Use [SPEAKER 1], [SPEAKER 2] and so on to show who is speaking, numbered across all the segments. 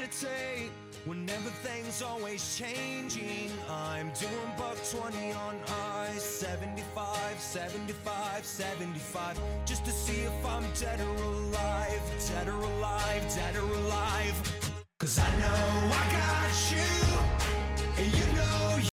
[SPEAKER 1] meditate when everything's always changing. I'm doing buck 20 on ice, 75, 75, 75, just to see if I'm dead or alive, dead or alive, dead or alive. Cause I know I got you, and you know You...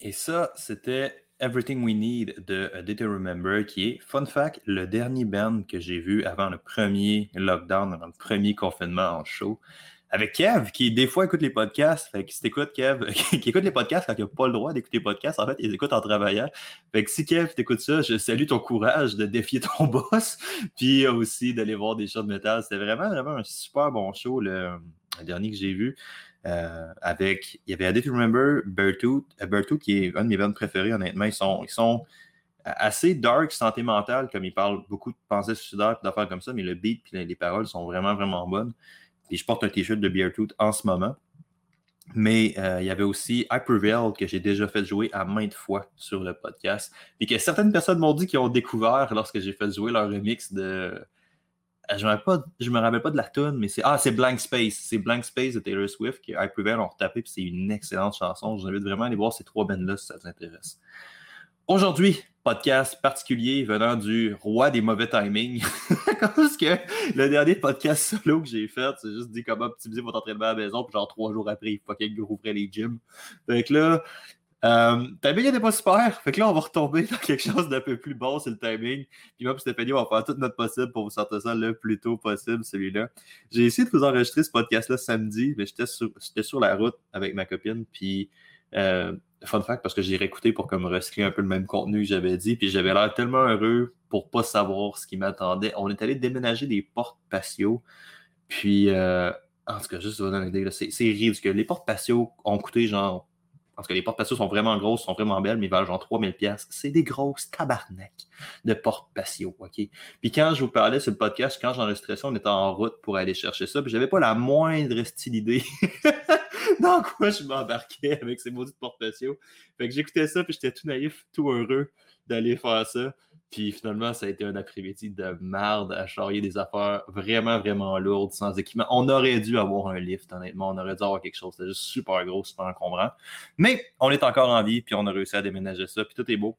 [SPEAKER 2] Et ça, c'était Everything We Need de A Day to Remember, qui est, fun fact, le dernier band que j'ai vu avant le premier lockdown, avant le premier confinement en show. Avec Kev, qui des fois écoute les podcasts. Fait que si t'écoutes Kev, qui écoute les podcasts quand il n'a pas le droit d'écouter les podcasts, en fait, il écoute en travaillant. Fait que si Kev t'écoute ça, je salue ton courage de défier ton boss, puis aussi d'aller voir des shows de métal. C'était vraiment, vraiment un super bon show, le dernier que j'ai vu. Euh, avec, il y avait A Day to Remember, Berthoud, euh, qui est un de mes bands préférés, honnêtement. Ils sont, ils sont assez dark, santé mentale, comme ils parlent beaucoup de pensées suicidaires et d'affaires comme ça, mais le beat et les paroles sont vraiment, vraiment bonnes. Et je porte un t-shirt de Beartooth en ce moment. Mais euh, il y avait aussi Hyperveil que j'ai déjà fait jouer à maintes fois sur le podcast. Et que certaines personnes m'ont dit qu'ils ont découvert lorsque j'ai fait jouer leur remix de euh, je ne me, rappelle pas de la tune, mais c'est ah, c'est Blank Space. C'est Blank Space de Taylor Swift qui I Prevail ont retapé, puis c'est une excellente chanson. Je vous invite vraiment à aller voir ces trois bands-là si ça vous intéresse. Aujourd'hui, podcast particulier venant du roi des mauvais timings. Que le dernier podcast solo que j'ai fait, c'est juste dit comment optimiser votre entraînement à la maison, puis genre trois jours après, il faut qu'il rouvrait les gyms. Donc là, euh, timing n'était pas super. Fait que là, on va retomber dans quelque chose d'un peu plus bon, c'est le timing. Puis moi, Stéphanie, on va faire tout notre possible pour vous sortir ça le plus tôt possible, celui-là. J'ai essayé de vous enregistrer ce podcast-là samedi, mais j'étais sur, la route avec ma copine. Puis, euh, fun fact, parce que j'ai réécouté pour comme recycler un peu le même contenu que j'avais dit. Puis j'avais l'air tellement heureux pour pas savoir ce qui m'attendait. On est allé déménager des portes patio. Puis, euh, en tout cas, juste vous donner une idée, c'est ridicule. Les portes patio ont coûté genre parce que les portes patio sont vraiment grosses, sont vraiment belles, mais ils valent genre 3000 pièces. C'est des grosses tabarnak de portes patio, OK? Puis quand je vous parlais sur le podcast, quand j'enregistrais ça, on était en route pour aller chercher ça, puis j'avais pas la moindre style idée dans quoi je m'embarquais avec ces maudites portes patio. Fait que j'écoutais ça, puis j'étais tout naïf, tout heureux d'aller faire ça. Puis finalement, ça a été un après-midi de merde à charrier des affaires vraiment, vraiment lourdes, sans équipement. On aurait dû avoir un lift, honnêtement. On aurait dû avoir quelque chose. C'était juste super gros, super encombrant. Mais on est encore en vie, puis on a réussi à déménager ça, puis tout est beau.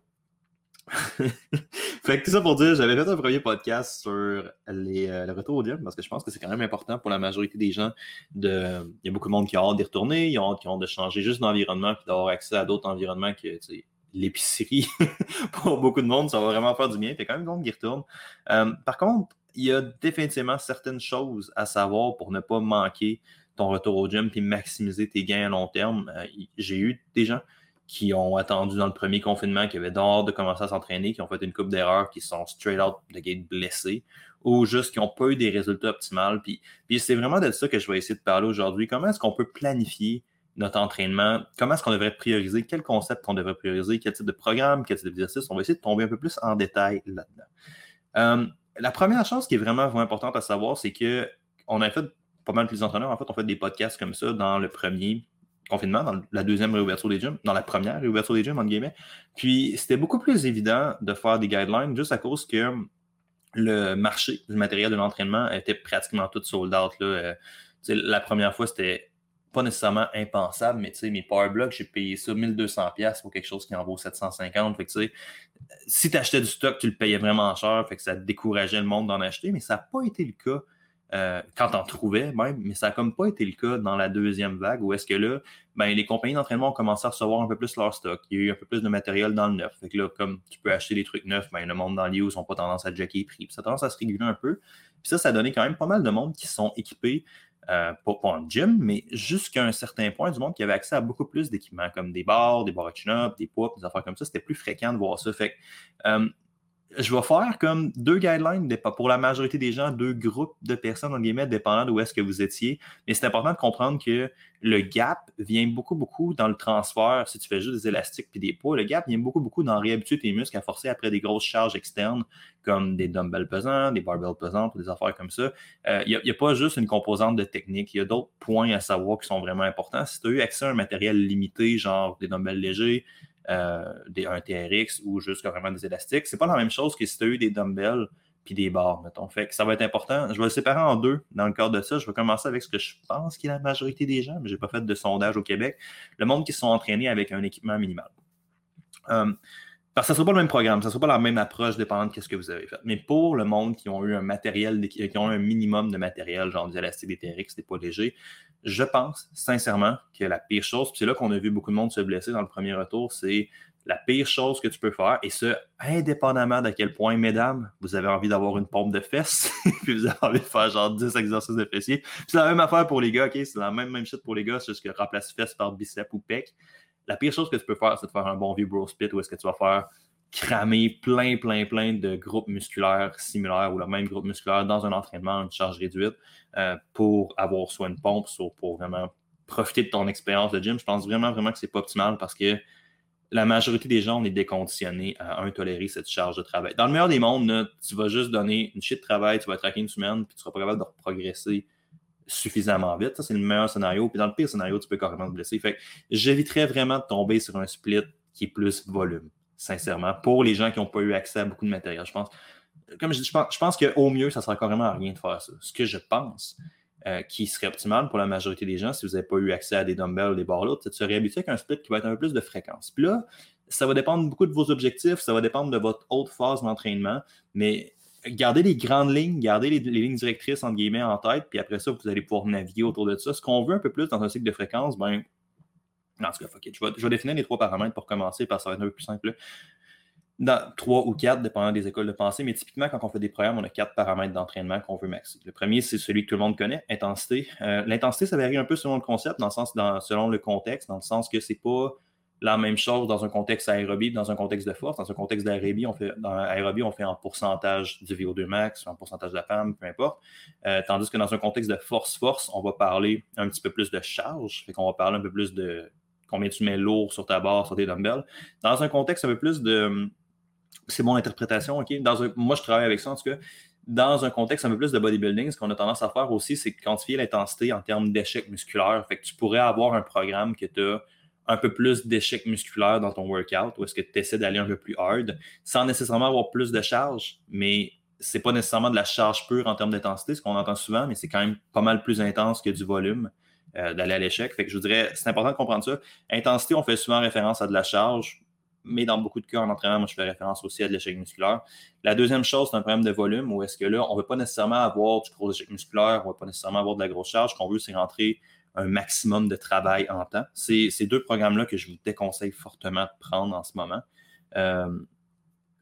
[SPEAKER 2] fait que tout ça pour dire, j'avais fait un premier podcast sur euh, le retour au gym parce que je pense que c'est quand même important pour la majorité des gens. De, il y a beaucoup de monde qui a hâte d'y retourner, ils ont hâte, qui hâte de changer juste d'environnement puis d'avoir accès à d'autres environnements que l'épicerie pour beaucoup de monde, ça va vraiment faire du bien. A quand même monde qui retourne. Euh, par contre, il y a définitivement certaines choses à savoir pour ne pas manquer ton retour au gym et maximiser tes gains à long terme. Euh, j'ai eu des gens qui ont attendu dans le premier confinement, qui avaient dehors de commencer à s'entraîner, qui ont fait une coupe d'erreurs, qui sont straight out de gate blessés, ou juste qui n'ont pas eu des résultats optimaux. Puis, puis c'est vraiment de ça que je vais essayer de parler aujourd'hui. Comment est-ce qu'on peut planifier notre entraînement, comment est-ce qu'on devrait prioriser, quel concept qu'on devrait prioriser, quel type de programme, quel type d'exercice. On va essayer de tomber un peu plus en détail là-dedans. Euh, la première chose qui est vraiment, importante à savoir, c'est que on a fait pas mal plus d'entraîneurs. En fait, on fait des podcasts comme ça dans le premier confinement, dans la deuxième réouverture des gyms, dans la première réouverture des gyms, entre guillemets. Puis, c'était beaucoup plus évident de faire des guidelines juste à cause que le marché du matériel de l'entraînement était pratiquement tout sold out. Là. Euh, la première fois, c'était pas nécessairement impensable, mais tu sais, mes power blocks, j'ai payé ça 1200$ pour quelque chose qui en vaut 750$. Fait que tu sais, si tu achetais du stock, tu le payais vraiment cher, fait que ça décourageait le monde d'en acheter, mais ça n'a pas été le cas euh, quand on trouvais même, mais ça n'a comme pas été le cas dans la deuxième vague où est-ce que là, ben, les compagnies d'entraînement ont commencé à recevoir un peu plus leur stock. Il y a eu un peu plus de matériel dans le neuf. Fait que là, comme tu peux acheter des trucs neufs, ben, le monde dans l'IO n'a pas tendance à jacker les prix. ça a tendance à se réguler un peu. Puis ça, ça a donné quand même pas mal de monde qui sont équipés euh, pas, en gym, mais jusqu'à un certain point, du monde qui avait accès à beaucoup plus d'équipements, comme des barres, des barres up des poids, des affaires comme ça. C'était plus fréquent de voir ça. Fait euh, je vais faire comme deux guidelines pour la majorité des gens, deux groupes de personnes, en guillemets, dépendant d'où est-ce que vous étiez. Mais c'est important de comprendre que le gap vient beaucoup, beaucoup dans le transfert. Si tu fais juste des élastiques puis des poids, le gap vient beaucoup, beaucoup dans réhabituer tes muscles à forcer après des grosses charges externes, comme des dumbbells pesants, des barbells pesants, des affaires comme ça. Il euh, n'y a, pas juste une composante de technique. Il y a d'autres points à savoir qui sont vraiment importants. Si tu as eu accès à un matériel limité, genre des dumbbells légers, des, un TRX ou juste carrément des élastiques. C'est pas la même chose que si tu as eu des dumbbells puis des barres, mettons. Fait que ça va être important. Je vais le séparer en deux dans le cadre de ça. Je vais commencer avec ce que je pense qui est la majorité des gens, mais je n'ai pas fait de sondage au Québec. Le monde qui se sont entraînés avec un équipement minimal. Euh, parce que ce ne sera pas le même programme, ce ne sera pas la même approche dépendant de ce que vous avez fait. Mais pour le monde qui ont eu un matériel, qui ont eu un minimum de matériel, genre du élastique, des TRX, des poids légers, je pense sincèrement que la pire chose, puis c'est là qu'on a vu beaucoup de monde se blesser dans le premier retour, c'est la pire chose que tu peux faire, et ce, indépendamment d'à quel point, mesdames, vous avez envie d'avoir une pompe de fesses, puis vous avez envie de faire genre 10 exercices de fessiers. c'est la même affaire pour les gars, OK? C'est la même, même shit pour les gars, c'est juste que remplace fesses par bicep ou pec. La pire chose que tu peux faire, c'est de faire un bon vieux bro split où est-ce que tu vas faire cramer plein, plein, plein de groupes musculaires similaires ou le même groupe musculaire dans un entraînement, une charge réduite, euh, pour avoir soit une pompe, soit pour vraiment profiter de ton expérience de gym. Je pense vraiment, vraiment que c'est pas optimal parce que la majorité des gens, on est déconditionnés à un tolérer cette charge de travail. Dans le meilleur des mondes, tu vas juste donner une shit de travail, tu vas traquer une semaine, puis tu seras pas capable de progresser suffisamment vite. Ça, c'est le meilleur scénario. Puis dans le pire scénario, tu peux carrément te blesser. Fait j'éviterais vraiment de tomber sur un split qui est plus volume, sincèrement, pour les gens qui n'ont pas eu accès à beaucoup de matériel. Je pense, comme je dis, je pense, qu'au mieux, ça sera carrément à rien de faire ça. Ce que je pense, euh, qui serait optimal pour la majorité des gens si vous n'avez pas eu accès à des dumbbells ou des barres c'est de se réhabituer avec un split qui va être un peu plus de fréquence. Puis là, ça va dépendre beaucoup de vos objectifs, ça va dépendre de votre haute phase d'entraînement, mais gardez les grandes lignes, gardez les, lignes directrices entre guillemets en tête, puis après ça, vous allez pouvoir naviguer autour de ça. Ce qu'on veut un peu plus dans un cycle de fréquence, ben, en tout cas, je, vais, je vais définir les trois paramètres pour commencer, parce que ça va être un peu plus simple dans trois ou quatre, dépendant des écoles de pensée, mais typiquement, quand on fait des programmes, on a quatre paramètres d'entraînement qu'on veut maxer. Le premier, c'est celui que tout le monde connaît, intensité. Euh, l'intensité, ça varie un peu selon le concept, dans le sens, dans, selon le contexte, dans le sens que c'est pas la même chose dans un contexte aérobie, dans un contexte de force. Dans un contexte d'aérobie, on fait dans aérobie, on fait en pourcentage du VO2 max, en pourcentage de la femme, peu importe. Euh, tandis que dans un contexte de force-force, on va parler un petit peu plus de charge, fait qu'on va parler un peu plus de combien tu mets lourd sur ta barre, sur tes dumbbells. Dans un contexte un peu plus de c'est mon interprétation, OK? Moi, je travaille avec ça, en tout cas. Dans un contexte un peu plus de bodybuilding, ce qu'on a tendance à faire aussi, c'est quantifier l'intensité en termes d'échecs musculaires. Fait que tu pourrais avoir un programme que tu as un peu plus d'échecs musculaires dans ton workout, ou est-ce que tu essaies d'aller un peu plus hard, sans nécessairement avoir plus de charge, mais c'est pas nécessairement de la charge pure en termes d'intensité, ce qu'on entend souvent, mais c'est quand même pas mal plus intense que du volume euh, d'aller à l'échec. Fait que je dirais, c'est important de comprendre ça. Intensité, on fait souvent référence à de la charge mais dans beaucoup de cas en entraînement, moi, je fais référence aussi à de l'échec musculaire. La deuxième chose, c'est un problème de volume où est-ce que là, on ne veut pas nécessairement avoir du gros échec musculaire, on ne veut pas nécessairement avoir de la grosse charge. Ce qu'on veut, c'est rentrer un maximum de travail en temps. C'est ces deux programmes-là que je vous déconseille fortement de prendre en ce moment. Euh,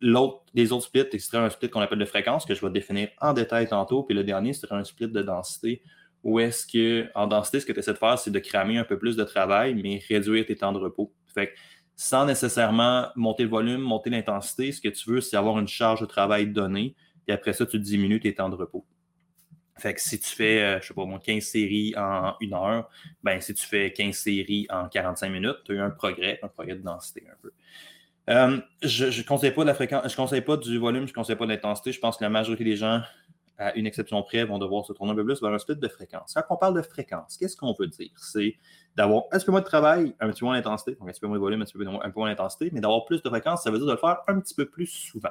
[SPEAKER 2] l'autre, les autres splits, c'est un split qu'on appelle de fréquence, que je vais définir en détail tantôt. Puis le dernier, c'est un split de densité, où est-ce que, en densité, ce que tu essaies de faire, c'est de cramer un peu plus de travail, mais réduire tes temps de repos. Fait que sans nécessairement monter le volume, monter l'intensité. Ce que tu veux, c'est avoir une charge de travail donnée. Et après ça, tu diminues tes temps de repos. Fait que si tu fais, je euh, je sais pas, 15 séries en une heure, ben si tu fais 15 séries en 45 minutes, tu as eu un progrès, un progrès de densité un peu. Euh, je ne conseille pas de la fréquence, je conseille pas du volume, je ne conseille pas de l'intensité. Je pense que la majorité des gens à une exception près, vont devoir se tourner un peu plus vers un split de fréquence. Quand on parle de fréquence, qu'est-ce qu'on veut dire? C'est d'avoir un petit peu moins de travail, un petit peu moins d'intensité, donc un petit peu moins de volume, un petit peu, moins d'intensité, mais d'avoir plus de fréquence, ça veut dire de le faire un petit peu plus souvent.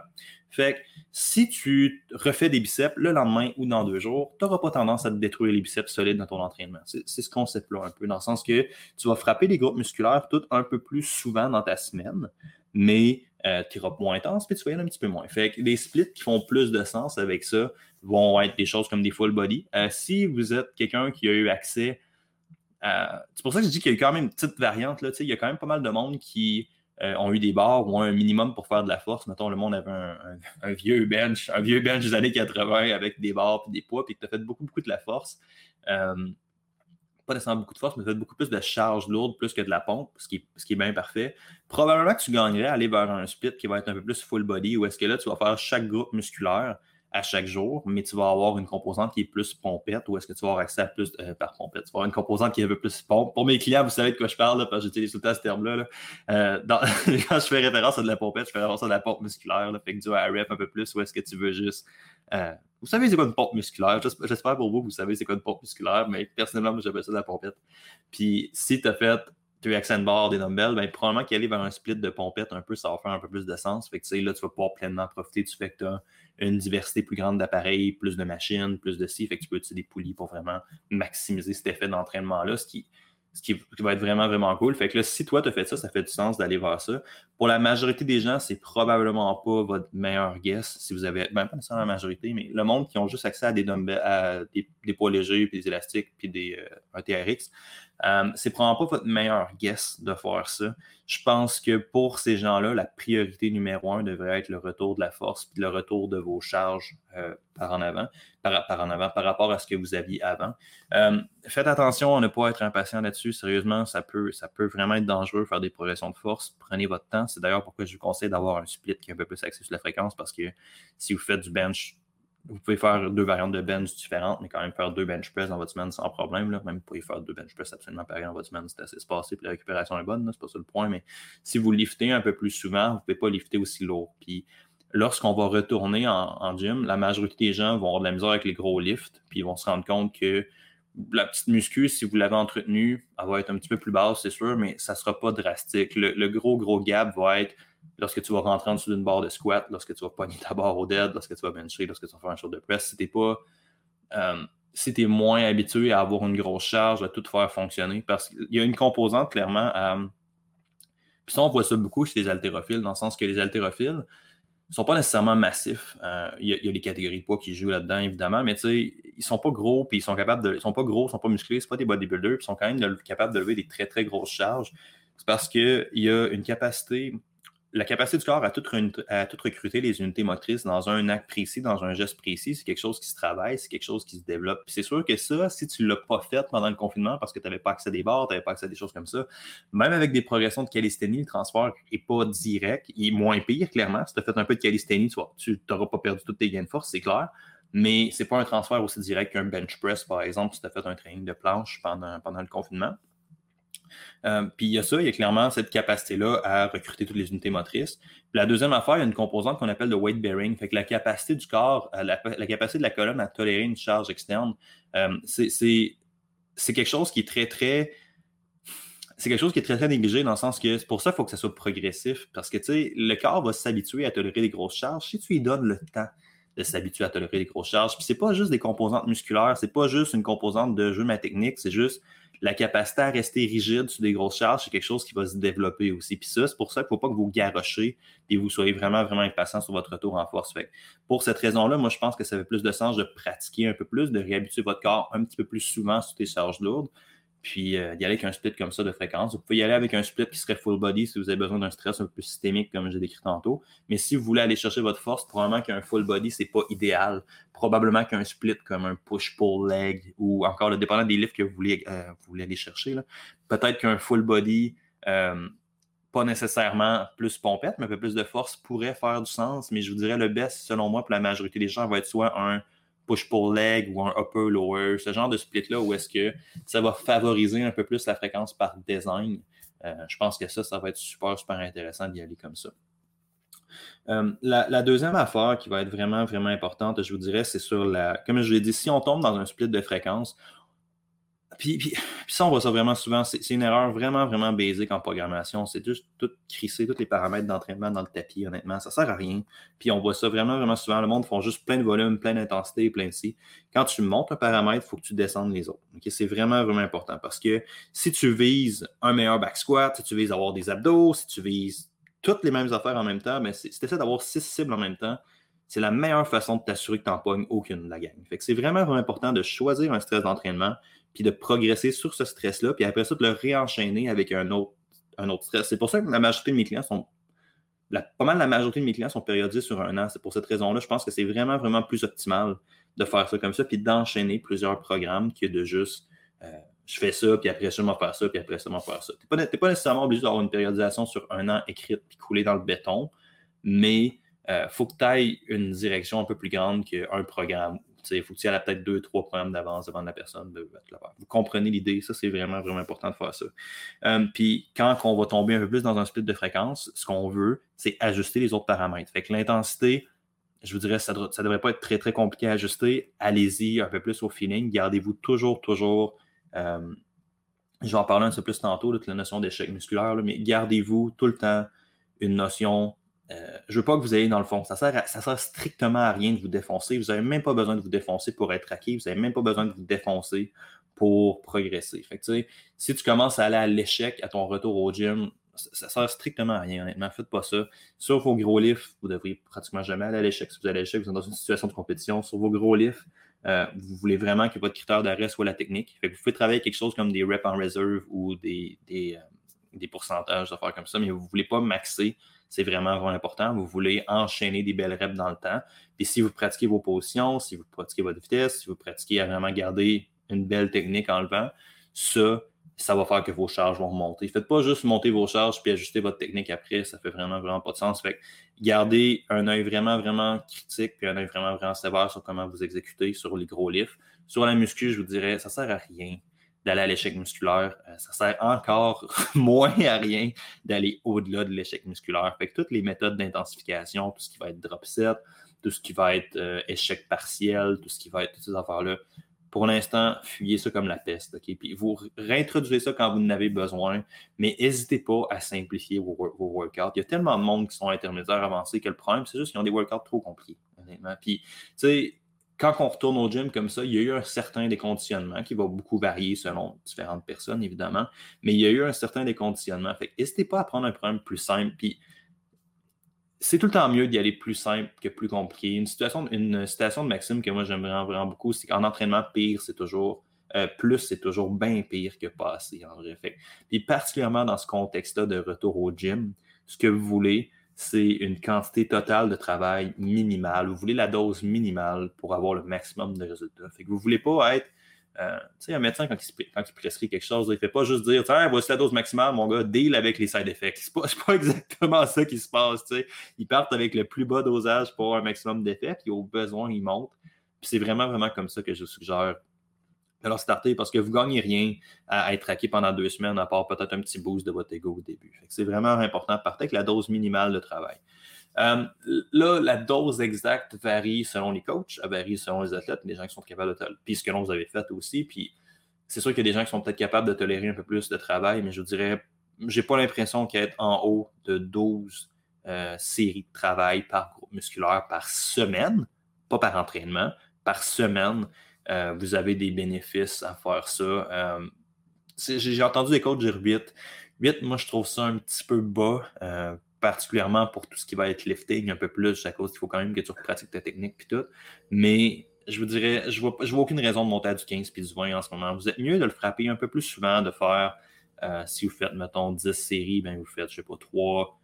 [SPEAKER 2] Fait que si tu refais des biceps le lendemain ou dans deux jours, tu n'auras pas tendance à te détruire les biceps solides dans ton entraînement. C'est ce concept-là un peu, dans le sens que tu vas frapper les groupes musculaires tout un peu plus souvent dans ta semaine, mais euh, tu iras moins intense, puis tu vas un petit peu moins. Fait que les splits qui font plus de sens avec ça vont être des choses comme des full body. Euh, si vous êtes quelqu'un qui a eu accès à. C'est pour ça que je dis qu'il y a quand même une petite variante. Là, il y a quand même pas mal de monde qui euh, ont eu des barres ou un minimum pour faire de la force. Mettons, le monde avait un, vieux bench, un vieux bench des années 80 avec des barres et des poids, puis que tu as fait beaucoup, beaucoup de la force pas nécessairement beaucoup de force, mais fait beaucoup plus de charge lourde plus que de la pompe, ce qui, est, ce qui est bien parfait. Probablement que tu gagnerais à aller vers un split qui va être un peu plus full body, où est-ce que là, tu vas faire chaque groupe musculaire à chaque jour, mais tu vas avoir une composante qui est plus pompette ou est-ce que tu vas avoir accès à plus euh, par pompette? Tu vas avoir une composante qui est un peu plus pompe. Pour mes clients, vous savez de quoi je parle parce que j'utilise tout le temps ce terme-là. Euh, quand je fais référence à de la pompette, je fais référence à de la pompe musculaire, là, fait que du RF un peu plus ou est-ce que tu veux juste. Euh, vous savez c'est quoi une pompe musculaire? J'espère pour vous, vous savez c'est quoi une pompe musculaire, mais personnellement, moi j'appelle ça de la pompette. Puis si tu as fait tu accent bar, des dumbbells, ben, probablement qu'aller vers un split de pompettes un peu, ça va faire un peu plus de sens. Fait que, là, tu vas pouvoir pleinement profiter du fait que tu as une diversité plus grande d'appareils, plus de machines, plus de ci. Fait que tu peux utiliser des poulies pour vraiment maximiser cet effet d'entraînement-là, ce qui, ce qui, va être vraiment, vraiment cool. Fait que là, si toi, tu as fait ça, ça fait du sens d'aller voir ça. Pour la majorité des gens, c'est probablement pas votre meilleur guess si vous avez, ben, pas nécessairement la majorité, mais le monde qui ont juste accès à des à des, poids légers, puis des élastiques, puis des euh, un TRX, euh, c'est probablement pas votre meilleur guess de faire ça. Je pense que pour ces gens-là, la priorité numéro un devrait être le retour de la force, puis le retour de vos charges euh, par en avant, par, en avant, par rapport à ce que vous aviez avant. Euh, faites attention à ne pas être impatient là-dessus. Sérieusement, ça peut, ça peut vraiment être dangereux faire des progressions de force. Prenez votre temps. C'est d'ailleurs pourquoi je vous conseille d'avoir un split qui est un peu plus axé sur la fréquence, parce que si vous faites du bench vous pouvez faire deux variantes de bench différentes, mais quand même faire deux bench press dans votre semaine sans problème. Là. Même vous pouvez faire deux bench press absolument pareil dans votre semaine, c'est assez spacé, puis la récupération est bonne, c'est pas ça le point. Mais si vous liftez un peu plus souvent, vous ne pouvez pas lifter aussi lourd. Puis lorsqu'on va retourner en, gym, la majorité des gens vont avoir de la misère avec les gros lifts, puis ils vont se rendre compte que la petite muscu, si vous l'avez entretenue, elle va être un petit peu plus basse, c'est sûr, mais ça ne sera pas drastique. Le gros, gros gap va être lorsque tu vas rentrer en dessous d'une barre de squat, lorsque tu vas pogner ta barre au dead, lorsque tu vas bencher, lorsque tu vas faire un shoulder de press, si tu pas. Euh, si tu es moins habitué à avoir une grosse charge, à tout faire fonctionner, parce qu'il y a une composante clairement. Puis ça, on voit ça beaucoup chez les haltérophiles, dans le sens que les haltérophiles ne sont pas nécessairement massifs. Euh, il y, a les catégories de poids qui jouent là-dedans, évidemment, mais tu sais, ils sont pas gros, puis ils sont capables de. Ils sont pas gros, ils sont pas musclés, c'est pas des bodybuilders, puis ils sont quand même capables de lever des très, très grosses charges. C'est parce qu'il y a une capacité la capacité du corps à tout, recruter les unités motrices dans un acte précis, dans un geste précis, c'est quelque chose qui se travaille, c'est quelque chose qui se développe. c'est sûr que ça, si tu ne l'as pas fait pendant le confinement parce que tu n'avais pas accès à des barres, tu n'avais pas accès à des choses comme ça, même avec des progressions de calisthénie, le transfert n'est pas direct, il est moins pire, clairement. Si tu as fait un peu de calisthénie, tu n'auras pas perdu tous tes gains de force, c'est clair. Mais ce n'est pas un transfert aussi direct qu'un bench press, par exemple, si tu as fait un training de planche pendant le confinement. Euh, puis il y a ça, il y a clairement cette capacité-là à recruter toutes les unités motrices. la deuxième affaire, il y a une composante qu'on appelle le weight bearing. Fait que la capacité du corps, euh, la, capacité de la colonne à tolérer une charge externe, c'est quelque chose qui est très, très. Négligé dans le sens que pour ça qu'il faut que ça soit progressif. Parce que le corps va s'habituer à tolérer des grosses charges si tu lui donnes le temps de s'habituer à tolérer des grosses charges. Puis c'est pas juste des composantes musculaires, c'est pas juste une composante de jeu ma technique, c'est juste la capacité à rester rigide sur des grosses charges, c'est quelque chose qui va se développer aussi. Puis ça, c'est pour ça qu'il ne faut pas que vous garochez et vous soyez vraiment, vraiment impatient sur votre retour en force. Fait pour cette raison-là, moi, je pense que ça fait plus de sens de pratiquer un peu plus, de réhabituer votre corps un petit peu plus souvent sur des charges lourdes puis euh, d'y aller avec un split comme ça de fréquence. Vous pouvez y aller avec un split qui serait full body si vous avez besoin d'un stress un peu systémique, comme j'ai décrit tantôt. Mais si vous voulez aller chercher votre force, probablement qu'un full body, ce n'est pas idéal. Probablement qu'un split comme un push-pull leg ou encore, le dépendant des lifts que vous voulez, euh, vous voulez aller chercher, peut-être qu'un full body, euh, pas nécessairement plus pompette, mais un peu plus de force pourrait faire du sens. Mais je vous dirais le best, selon moi, pour la majorité des gens, va être soit un push-pull leg ou un upper-lower, ce genre de split-là où est-ce que ça va favoriser un peu plus la fréquence par design. Euh, je pense que ça, ça va être super, super intéressant d'y aller comme ça. Euh, la, deuxième affaire qui va être vraiment, vraiment importante, je vous dirais, c'est sur la. Comme je l'ai dit, si on tombe dans un split de fréquence, puis, ça, on voit ça vraiment souvent. C'est une erreur vraiment, vraiment basique en programmation. C'est juste tout crisser, tous les paramètres d'entraînement dans le tapis, honnêtement. Ça sert à rien. Puis on voit ça vraiment, vraiment souvent. Le monde font juste plein de volume, plein d'intensité, plein de si. Quand tu montes un paramètre, il faut que tu descendes les autres. C'est vraiment, vraiment important parce que si tu vises un meilleur back squat, si tu vises avoir des abdos, si tu vises toutes les mêmes affaires en même temps, mais si tu essaies d'avoir six cibles en même temps, c'est la meilleure façon de t'assurer que tu n'en pognes aucune de la gang. Fait que c'est vraiment, important de choisir un stress d'entraînement puis de progresser sur ce stress-là, puis après ça, de le réenchaîner avec un autre, stress. C'est pour ça que la majorité de mes clients sont. pas mal la majorité de mes clients sont périodisés sur un an. C'est pour cette raison-là, je pense que c'est vraiment, vraiment plus optimal de faire ça comme ça, puis d'enchaîner plusieurs programmes que de juste euh, je fais ça, puis après ça, je vais faire ça, puis après ça, je vais faire ça. Tu n'es pas, pas, nécessairement obligé d'avoir une périodisation sur un an écrite puis coulée dans le béton, mais il euh, faut que tu ailles une direction un peu plus grande qu'un programme il faut que tu aies peut-être deux, trois programmes d'avance devant la personne. De, Vous comprenez l'idée, ça c'est vraiment, vraiment important de faire ça. Euh, puis quand on va tomber un peu plus dans un split de fréquence, ce qu'on veut, c'est ajuster les autres paramètres. Fait que l'intensité, je vous dirais, ça ne devrait pas être très, très compliqué à ajuster. Allez-y un peu plus au feeling. Gardez-vous toujours, toujours euh, je vais en parler un peu plus tantôt, de la notion d'échec musculaire, mais gardez-vous tout le temps une notion. Euh, je veux pas que vous ayez dans le fond. Ça sert, ça sert strictement à rien de vous défoncer. Vous n'avez même pas besoin de vous défoncer pour être acquis. Vous n'avez même pas besoin de vous défoncer pour progresser. Fait si tu commences à aller à l'échec à ton retour au gym, ça, ne sert strictement à rien, honnêtement. Faites pas ça. Sur vos gros lifts, vous devriez pratiquement jamais aller à l'échec. Si vous allez à l'échec, vous êtes dans une situation de compétition. Sur vos gros lifts, euh, vous voulez vraiment que votre critère d'arrêt soit la technique. Vous pouvez travailler quelque chose comme des reps en réserve ou des, des, euh, des pourcentages d'affaires comme ça, mais vous ne voulez pas maxer. C'est vraiment, vraiment important. Vous voulez enchaîner des belles reps dans le temps. Puis si vous pratiquez vos positions, si vous pratiquez votre vitesse, si vous pratiquez à vraiment garder une belle technique en levant, ça, ça va faire que vos charges vont remonter. Faites pas juste monter vos charges puis ajuster votre technique après, ça fait vraiment, vraiment pas de sens. Fait gardez un œil vraiment, vraiment critique puis un œil vraiment, vraiment sévère sur comment vous exécutez sur les gros lifts. Sur la muscu, je vous dirais, ça sert à rien d'aller à l'échec musculaire. Euh, ça sert encore moins à rien d'aller au-delà de l'échec musculaire. Fait que toutes les méthodes d'intensification, tout ce qui va être drop set, tout ce qui va être euh, échec partiel, tout ce qui va être toutes ces affaires-là, pour l'instant, fuyez ça comme la peste. Puis vous réintroduisez ça quand vous en avez besoin, mais n'hésitez pas à simplifier vos, workouts. Il y a tellement de monde qui sont intermédiaires avancés que le problème, c'est juste qu'ils ont des workouts trop compliqués, honnêtement. Puis, tu sais, quand on retourne au gym comme ça, il y a eu un certain déconditionnement qui va beaucoup varier selon différentes personnes, évidemment, mais il y a eu un certain déconditionnement. Fait n'hésitez pas à prendre un problème plus simple. Puis, c'est tout le temps mieux d'y aller plus simple que plus compliqué. Une situation, une citation de Maxime que moi j'aime vraiment, beaucoup, c'est qu'en entraînement, pire, c'est toujours euh, plus, c'est toujours bien pire que pas assez, en vrai. Fait. Puis particulièrement dans ce contexte-là de retour au gym, ce que vous voulez, c'est une quantité totale de travail minimale. Vous voulez la dose minimale pour avoir le maximum de résultats. Fait que vous ne voulez pas être euh, tu sais, un médecin, quand il, prescrit quelque chose, il ne fait pas juste dire Tiens, voici la dose maximale, mon gars, deal avec les side effects. Ce n'est pas, exactement ça qui se passe. Tu sais. Ils partent avec le plus bas dosage pour un maximum d'effets, puis au besoin, ils montent. Puis c'est vraiment, vraiment comme ça que je suggère de leur starter parce que vous ne gagnez rien à être hacké pendant deux semaines, à part peut-être un petit boost de votre ego au début. C'est vraiment important de partir avec la dose minimale de travail. Euh, là, la dose exacte varie selon les coachs, elle varie selon les athlètes, les gens qui sont capables de puis ce que l'on vous avez fait aussi. Puis c'est sûr qu'il y a des gens qui sont peut-être capables de tolérer un peu plus de travail, mais je dirais, j'ai pas l'impression qu'être en haut de 12 euh, séries de travail par groupe musculaire par semaine, pas par entraînement, par semaine, euh, vous avez des bénéfices à faire ça. j'ai entendu des coachs dire 8. 8, moi, je trouve ça un petit peu bas particulièrement pour tout ce qui va être lifting un peu plus, à cause qu'il faut quand même que tu pratiques ta technique puis tout. Mais je vous dirais, je vois, je vois aucune raison de monter à du 15 puis du 20 en ce moment. Vous êtes mieux de le frapper un peu plus souvent, de faire, euh, si vous faites, mettons, 10 séries, ben vous faites, je sais pas, 3,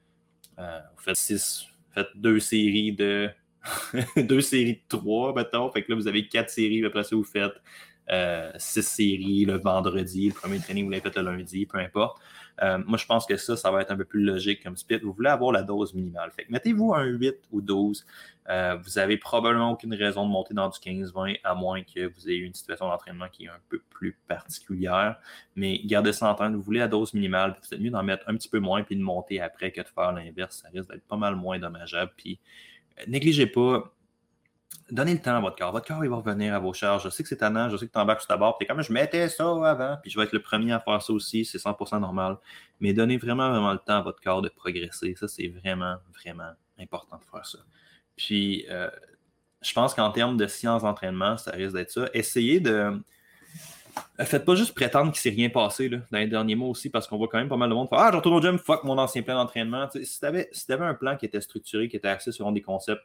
[SPEAKER 2] euh, vous faites 6, vous faites 2 séries de. deux séries de 3, mettons. Fait que là, vous avez 4 séries, après ça, vous faites 6 euh, séries le vendredi, le premier training, vous l'avez fait le lundi, peu importe. Euh, moi, je pense que ça, ça va être un peu plus logique comme split. Vous voulez avoir la dose minimale. Fait mettez-vous un 8 ou 12. Euh, vous n'avez probablement aucune raison de monter dans du 15-20, à moins que vous ayez une situation d'entraînement qui est un peu plus particulière. Mais gardez ça en tête. Vous voulez la dose minimale. Vous êtes mieux d'en mettre un petit peu moins puis de monter après que de faire l'inverse. Ça risque d'être pas mal moins dommageable. Puis négligez pas donnez le temps à votre corps. Votre corps, il va revenir à vos charges. Je sais que c'est tannant, je sais que tu embarques sur ta barre, puis comme je mettais ça avant, puis je vais être le premier à faire ça aussi, c'est 100% normal. Mais donnez vraiment, vraiment le temps à votre corps de progresser. Ça, c'est vraiment, vraiment important de faire ça. Puis, euh, je pense qu'en termes de science d'entraînement, ça risque d'être ça. Essayez de. Euh, faites pas juste prétendre qu'il s'est rien passé là, dans les derniers mois aussi, parce qu'on voit quand même pas mal de monde faire Ah, je retourne au gym, fuck mon ancien plan d'entraînement. si tu avais, si un plan qui était structuré, qui était axé sur des concepts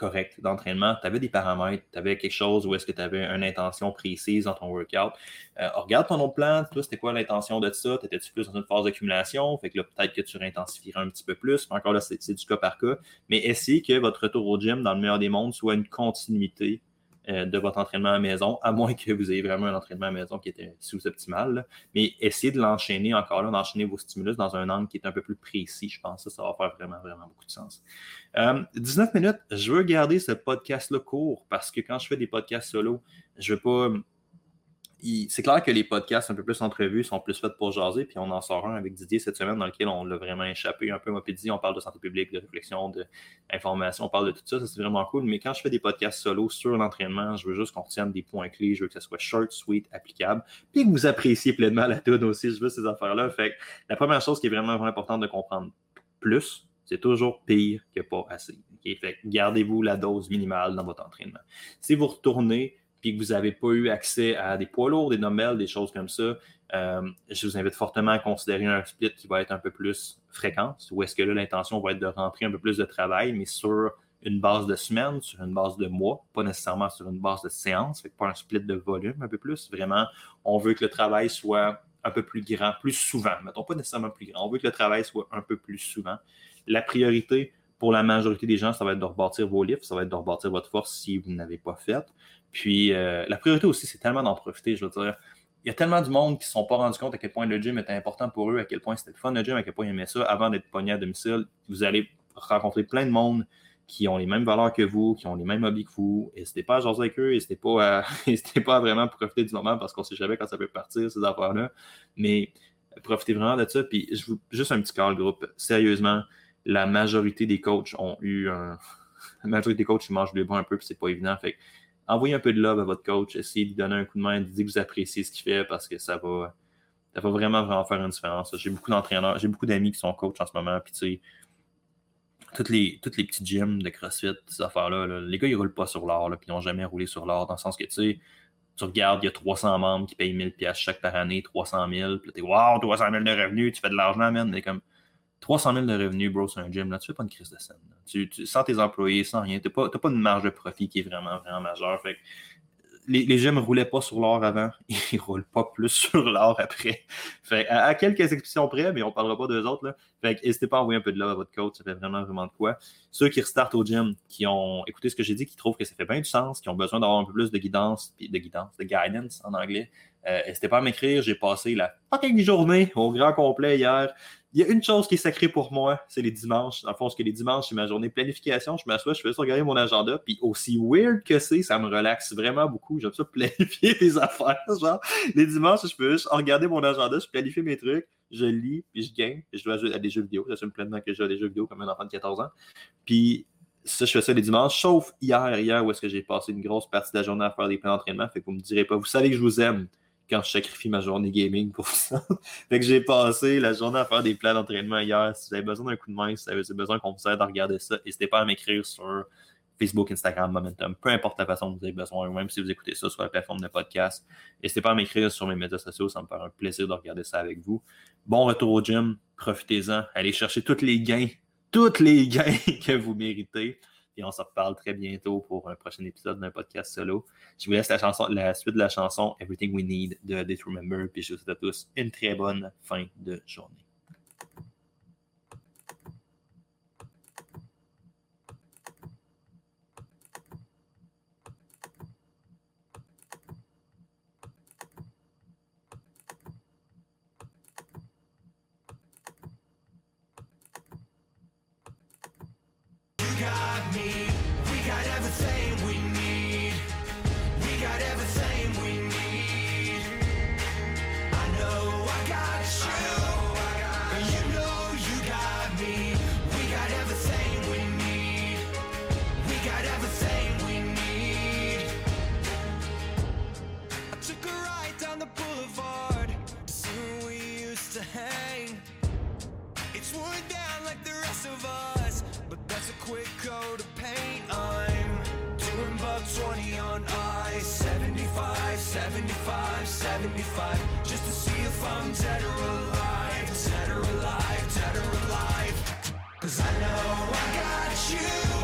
[SPEAKER 2] correct d'entraînement, tu avais des paramètres, tu avais quelque chose où est-ce que tu avais une intention précise dans ton workout. Euh, regarde ton autre plan, toi, c'était quoi l'intention de ça? T'étais-tu plus dans une phase d'accumulation? Fait que là, peut-être que tu réintensifieras un petit peu plus. Encore là, c'est du cas par cas. Mais essayez que votre retour au gym, dans le meilleur des mondes, soit une continuité de votre entraînement à maison, à moins que vous ayez vraiment un entraînement à maison qui était sous-optimal. Mais essayez de l'enchaîner encore là, d'enchaîner vos stimulus dans un angle qui est un peu plus précis. Je pense que ça, ça va faire vraiment, vraiment beaucoup de sens. 19 euh, minutes, je veux garder ce podcast-là court parce que quand je fais des podcasts solo, je ne veux pas c'est clair que les podcasts un peu plus entrevus sont plus faits pour jaser, puis on en sort un avec Didier cette semaine dans lequel on l'a vraiment échappé un peu. Moi, Didier, on parle de santé publique, de réflexion, d'information, on parle de tout ça, ça c'est vraiment cool. Mais quand je fais des podcasts solo sur l'entraînement, je veux juste qu'on retienne des points clés, je veux que ça soit short, sweet, applicable, puis que vous appréciez pleinement la tune aussi, je veux ces affaires-là. Fait que la première chose qui est vraiment, vraiment importante de comprendre plus, c'est toujours pire que pas assez. Fait gardez-vous la dose minimale dans votre entraînement. Si vous retournez puis que vous n'avez pas eu accès à des poids lourds, des dumbbells, des choses comme ça, euh, je vous invite fortement à considérer un split qui va être un peu plus fréquent, ou est-ce que là, l'intention va être de rentrer un peu plus de travail, mais sur une base de semaine, sur une base de mois, pas nécessairement sur une base de séance, pas un split de volume un peu plus. Vraiment, on veut que le travail soit un peu plus grand, plus souvent. Mettons pas nécessairement plus grand. On veut que le travail soit un peu plus souvent. La priorité pour la majorité des gens, ça va être de rebâtir vos livres, ça va être de rebâtir votre force si vous n'avez pas fait. Puis euh, la priorité aussi, c'est tellement d'en profiter. Je veux dire, il y a tellement du monde qui ne se sont pas rendus compte à quel point le gym était important pour eux, à quel point c'était fun le gym, à quel point ils aimaient ça avant d'être pogné à domicile. Vous allez rencontrer plein de monde qui ont les mêmes valeurs que vous, qui ont les mêmes hobbies que vous. N'hésitez pas à jaser avec eux, n'hésitez pas à, pas à vraiment profiter du moment parce qu'on ne sait jamais quand ça peut partir, ces affaires-là. Mais profitez vraiment de ça. Puis je vous, juste un petit call groupe. Sérieusement, la majorité des coachs ont eu un. La majorité des coachs, ils mangent le bon un peu, puis c'est pas évident. Fait envoyez un peu de love à votre coach, essayez de lui donner un coup de main, dire que vous appréciez ce qu'il fait parce que ça va, ça va vraiment, vraiment faire une différence. J'ai beaucoup d'entraîneurs, j'ai beaucoup d'amis qui sont coachs en ce moment, puis tu sais, toutes les, toutes les petits gyms de CrossFit, ces affaires-là, les gars, ils roulent pas sur l'or, puis ils n'ont jamais roulé sur l'or, dans le sens que, tu sais, tu regardes, il y a 300 membres qui payent 1000 pièces chaque par année, 300 000, puis tu es, wow, 300 000 de revenus, tu fais de l'argent, man, mais comme 300 000 de revenus, bro, sur un gym, là, tu fais pas une crise de scène. Tu, sans tes employés, sans rien, tu n'as pas, pas, une marge de profit qui est vraiment, vraiment majeure. Fait les, les gyms ne roulaient pas sur l'or avant, ils ne roulent pas plus sur l'or après. Fait à, quelques exceptions près, mais on ne parlera pas d'eux autres. Là. Fait n'hésitez pas à envoyer un peu de love à votre coach, ça fait vraiment, vraiment de quoi. Ceux qui restartent au gym, qui ont écouté ce que j'ai dit, qui trouvent que ça fait bien du sens, qui ont besoin d'avoir un peu plus de guidance, de guidance, de guidance en anglais, euh, n'hésitez pas à m'écrire. J'ai passé la fucking journée au grand complet hier il y a une chose qui est sacrée pour moi, c'est les dimanches. Dans le fond, ce que les dimanches, c'est ma journée de planification. Je m'assois, je fais ça regarder mon agenda. Puis aussi weird que c'est, ça me relaxe vraiment beaucoup. J'aime ça planifier des affaires. Genre, les dimanches, je peux juste regarder mon agenda, je planifie mes trucs, je lis, puis je gagne. Puis je dois jouer à des jeux vidéo. J'assume pleinement que je joue à des jeux vidéo comme un enfant de 14 ans. Puis ça, je fais ça les dimanches, sauf hier, hier, où est-ce que j'ai passé une grosse partie de la journée à faire des plans d'entraînement. Fait que vous me direz pas, vous savez que je vous aime quand je sacrifie ma journée gaming pour ça. fait que j'ai passé la journée à faire des plans d'entraînement hier. Si vous avez besoin d'un coup de main, si vous avez besoin qu'on vous aide à regarder ça, n'hésitez pas à m'écrire sur Facebook, Instagram, Momentum, peu importe la façon dont vous avez besoin, ou même si vous écoutez ça sur la plateforme de podcast. N'hésitez pas à m'écrire sur mes médias sociaux, ça me fait un plaisir de regarder ça avec vous. Bon retour au gym, profitez-en, allez chercher tous les gains, tous les gains que vous méritez on se reparle très bientôt pour un prochain épisode d'un podcast solo. Je vous laisse la suite de la chanson Everything We Need de Date Remember. Puis je vous souhaite à tous une très bonne fin de journée.
[SPEAKER 1] quick go to paint. I'm doing buck 20 on I 75, 75, 75. Just to see if I'm dead or alive. Dead or alive, dead or alive. Cause I know I got you.